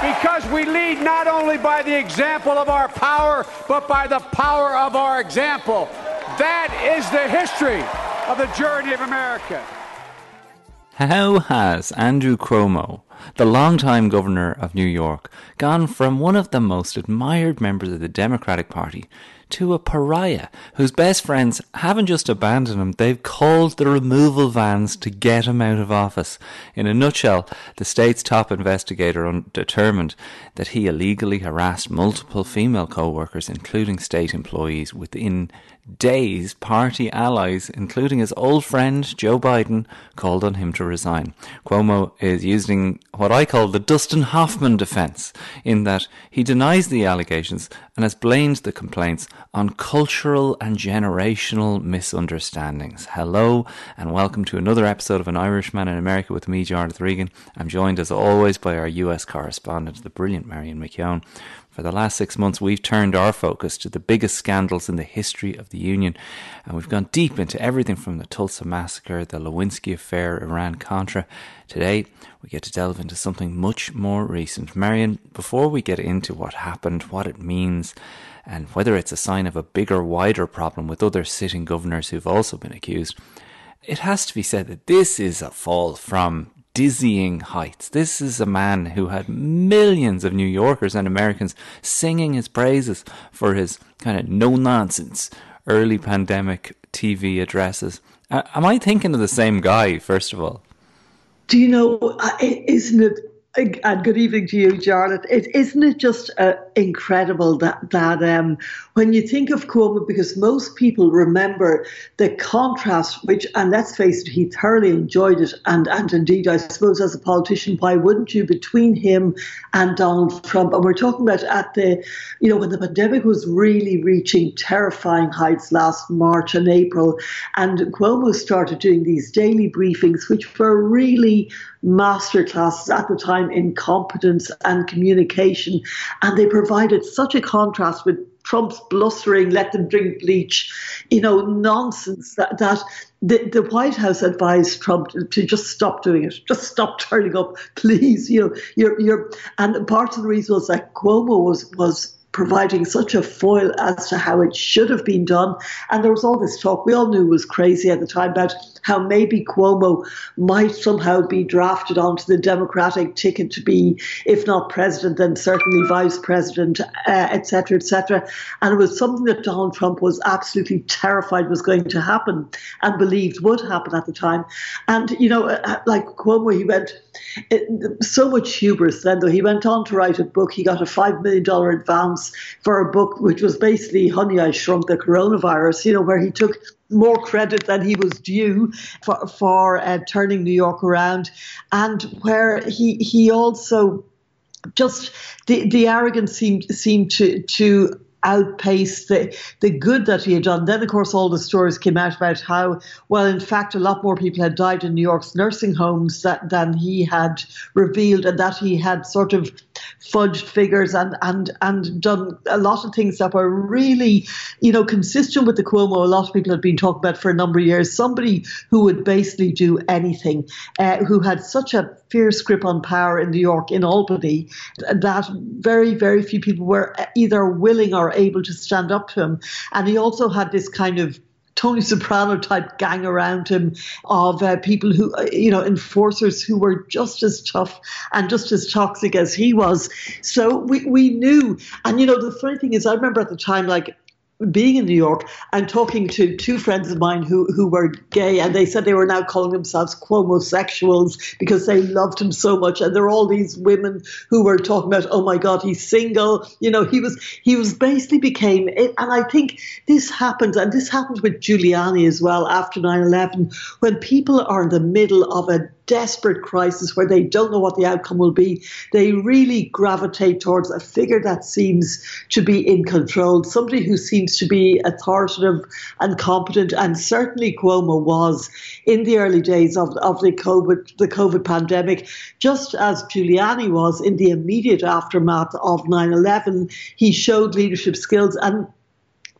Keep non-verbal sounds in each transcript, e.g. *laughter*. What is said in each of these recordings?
because we lead not only by the example of our power, but by the power of our example. That is the history of the journey of America. How has Andrew Cuomo, the longtime governor of New York, gone from one of the most admired members of the Democratic Party to a pariah whose best friends haven't just abandoned him, they've called the removal vans to get him out of office. In a nutshell, the state's top investigator determined that he illegally harassed multiple female co workers, including state employees, within days, party allies, including his old friend Joe Biden, called on him to resign. Cuomo is using what I call the Dustin Hoffman defense, in that he denies the allegations and has blamed the complaints on cultural and generational misunderstandings. Hello, and welcome to another episode of An Irishman in America with me, Jarlath Regan. I'm joined as always by our US correspondent, the brilliant Marion McKeown. For the last six months, we've turned our focus to the biggest scandals in the history of the Union, and we've gone deep into everything from the Tulsa Massacre, the Lewinsky affair, Iran Contra. Today, we get to delve into something much more recent. Marion, before we get into what happened, what it means, and whether it's a sign of a bigger, wider problem with other sitting governors who've also been accused, it has to be said that this is a fall from dizzying heights. This is a man who had millions of New Yorkers and Americans singing his praises for his kind of no nonsense early pandemic TV addresses. Am I thinking of the same guy, first of all? Do you know, isn't it and good evening to you, Jarlath. It, isn't it just uh, incredible that that um, when you think of Cuomo, because most people remember the contrast, which, and let's face it, he thoroughly enjoyed it, and and indeed, I suppose as a politician, why wouldn't you, between him and Donald Trump? And we're talking about at the, you know, when the pandemic was really reaching terrifying heights last March and April, and Cuomo started doing these daily briefings, which were really masterclasses at the time in competence and communication. And they provided such a contrast with Trump's blustering, let them drink bleach, you know, nonsense that, that the, the White House advised Trump to, to, just stop doing it, just stop *laughs* turning up, please. You know, you're, you're, and part of the reason was that Cuomo was, was providing such a foil as to how it should have been done. And there was all this talk, we all knew was crazy at the time, about how maybe Cuomo might somehow be drafted onto the Democratic ticket to be, if not president, then certainly vice president, uh, etc. Et and it was something that Donald Trump was absolutely terrified was going to happen and believed would happen at the time. And, you know, uh, like Cuomo, he went, it, so much hubris then, though. He went on to write a book. He got a $5 million advance for a book which was basically Honey, I Shrunk the Coronavirus, you know, where he took more credit than he was due for, for uh, turning New York around, and where he he also just the, the arrogance seemed seemed to to outpace the, the good that he had done. Then, of course, all the stories came out about how, well, in fact, a lot more people had died in New York's nursing homes that, than he had revealed, and that he had sort of fudged figures and, and, and done a lot of things that were really, you know, consistent with the Cuomo a lot of people had been talking about for a number of years. Somebody who would basically do anything, uh, who had such a fierce grip on power in New York, in Albany, that very, very few people were either willing or able to stand up to him. And he also had this kind of Tony Soprano type gang around him of uh, people who, uh, you know, enforcers who were just as tough and just as toxic as he was. So we, we knew. And, you know, the funny thing is, I remember at the time, like, being in New York and talking to two friends of mine who, who were gay, and they said they were now calling themselves Cuomo-sexuals because they loved him so much. And there are all these women who were talking about, oh my God, he's single. You know, he was he was basically became. And I think this happens, and this happened with Giuliani as well after 9-11, when people are in the middle of a desperate crisis where they don't know what the outcome will be, they really gravitate towards a figure that seems to be in control, somebody who seems to be authoritative and competent. And certainly Cuomo was in the early days of, of the COVID the COVID pandemic, just as Giuliani was in the immediate aftermath of 9-11. He showed leadership skills and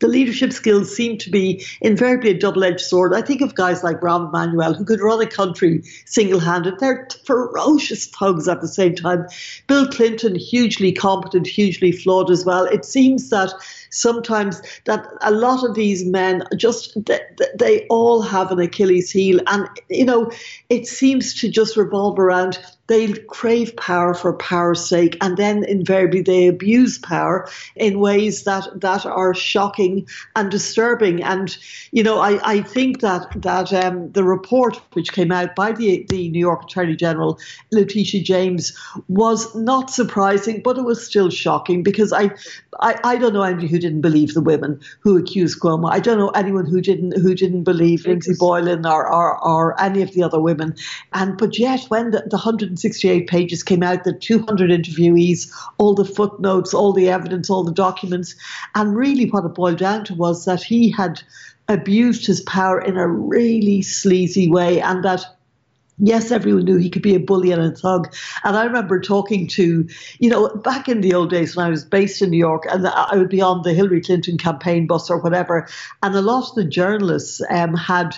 the leadership skills seem to be invariably a double edged sword. I think of guys like Rahm Emanuel, who could run a country single handed. They're ferocious thugs at the same time. Bill Clinton, hugely competent, hugely flawed as well. It seems that sometimes that a lot of these men just they, they all have an Achilles heel, and you know it seems to just revolve around they crave power for power's sake, and then invariably they abuse power in ways that that are shocking and disturbing. And you know, I, I think that that um, the report which came out by the the New York Attorney General Letitia James was not surprising, but it was still shocking because I I, I don't know anybody who didn't believe the women who accused Cuomo. I don't know anyone who didn't who didn't believe Lindsey Boylan or, or, or any of the other women. And but yet when the, the 168 pages came out, the 200 interviewees, all the footnotes, all the evidence, all the documents, and really what it boiled down to was that he had abused his power in a really sleazy way and that yes, everyone knew he could be a bully and a thug. And I remember talking to, you know, back in the old days when I was based in New York and I would be on the Hillary Clinton campaign bus or whatever, and a lot of the journalists um, had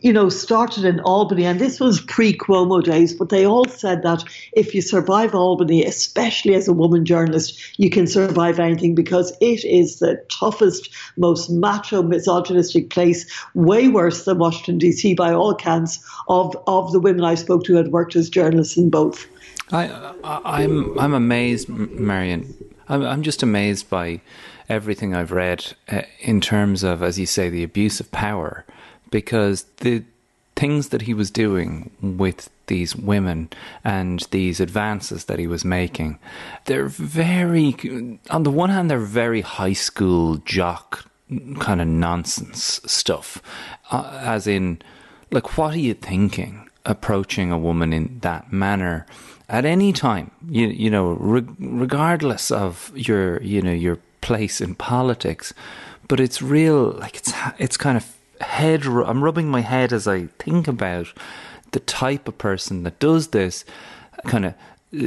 you know, started in Albany, and this was pre Cuomo days, but they all said that if you survive Albany, especially as a woman journalist, you can survive anything because it is the toughest, most macho, misogynistic place, way worse than Washington, D.C., by all accounts, of, of the women I spoke to had worked as journalists in both. I, I, I'm, I'm amazed, Marion. I'm, I'm just amazed by everything I've read uh, in terms of, as you say, the abuse of power because the things that he was doing with these women and these advances that he was making, they're very, on the one hand, they're very high school jock kind of nonsense stuff. Uh, as in, like, what are you thinking approaching a woman in that manner? At any time, you you know, re- regardless of your you know your place in politics, but it's real like it's it's kind of head. I'm rubbing my head as I think about the type of person that does this, kind of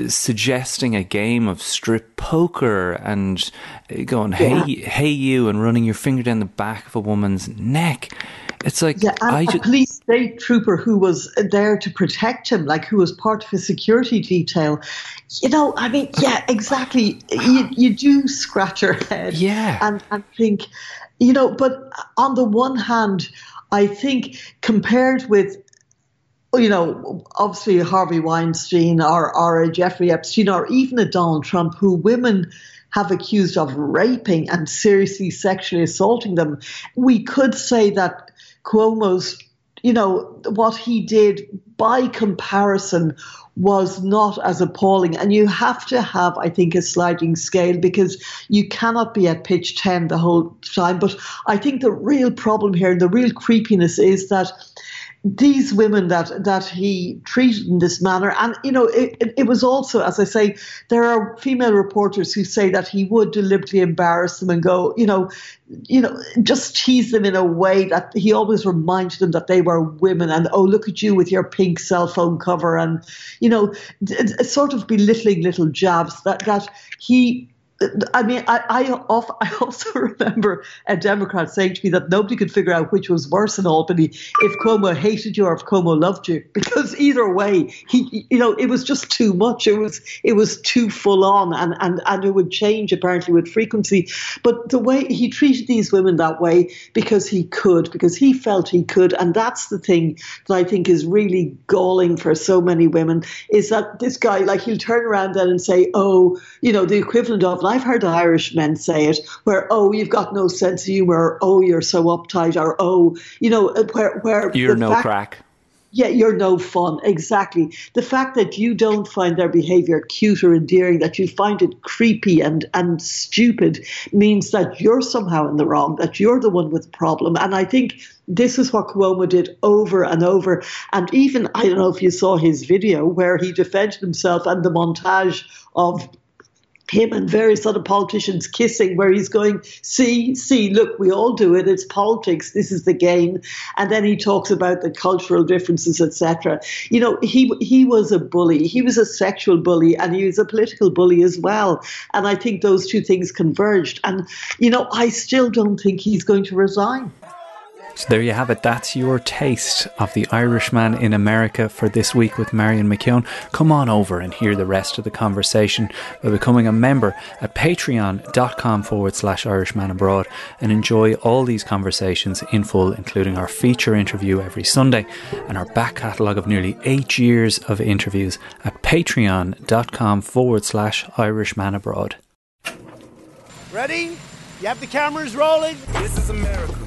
suggesting a game of strip poker and uh, going hey yeah. hey you and running your finger down the back of a woman's neck. It's like yeah, I a just, police state trooper who was there to protect him like who was part of his security detail. You know i mean yeah *laughs* exactly. You, you do scratch your head yeah. and, and think you know, but on the one hand, I think compared with you know, obviously Harvey Weinstein or, or a Jeffrey Epstein or even a Donald Trump, who women have accused of raping and seriously sexually assaulting them, we could say that Cuomo's, you know, what he did by comparison was not as appalling. And you have to have, I think, a sliding scale because you cannot be at pitch 10 the whole time. But I think the real problem here the real creepiness is that these women that that he treated in this manner, and you know, it, it, was also, as I say, there are female reporters who say that he would deliberately embarrass them and go, you know, you know, just tease them in a way that he always reminded them that they were women, and oh, look at you with your pink cell phone cover, and you know, sort of belittling little jabs that that he I mean, I, *laughs* I, also remember a Democrat saying to me that nobody could figure out which was worse in Albany, if Cuomo hated you or if Cuomo loved you, *laughs* because either way, he, you know, it was just too much. It was, it was too full on, and and and it would change apparently with frequency. But the way he treated these women that way because he could, because he felt he could, and that's the thing that I think is really galling for so many women is that this guy, like, he'll turn around then and say, oh, you know, the equivalent of I've heard Irish men say it, where oh, you've got no sense of humour, or, oh, you're so uptight, or oh, you know, uh, where where you're no fact, crack. Yeah, you're no fun. Exactly. The fact that you don't find their behavior cute or endearing, that you find it creepy and, and stupid, means that you're somehow in the wrong, that you're the one with the problem. And I think this is what Cuomo did over and over. And even, I don't know if you saw his video where he defended himself and the montage of him and various other politicians kissing, where he's going, see, see, look, we all do it. It's politics. This is the game. And then he talks about the cultural differences, etc. You know, he he was a bully. He was a sexual bully, and he was a political bully as well. And I think those two things converged. And you know, I still don't think he's going to resign. So there you have it. That's your taste of the Irishman in America for this week with Marion McKeown. Come on over and hear the rest of the conversation by becoming a member at patreon.com forward slash Irishman abroad and enjoy all these conversations in full, including our feature interview every Sunday and our back catalogue of nearly eight years of interviews at patreon.com forward slash Irishman abroad. Ready? You have the cameras rolling? This is America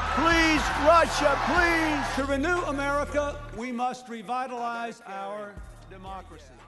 Please, Russia, please. To renew America, we must revitalize our democracy.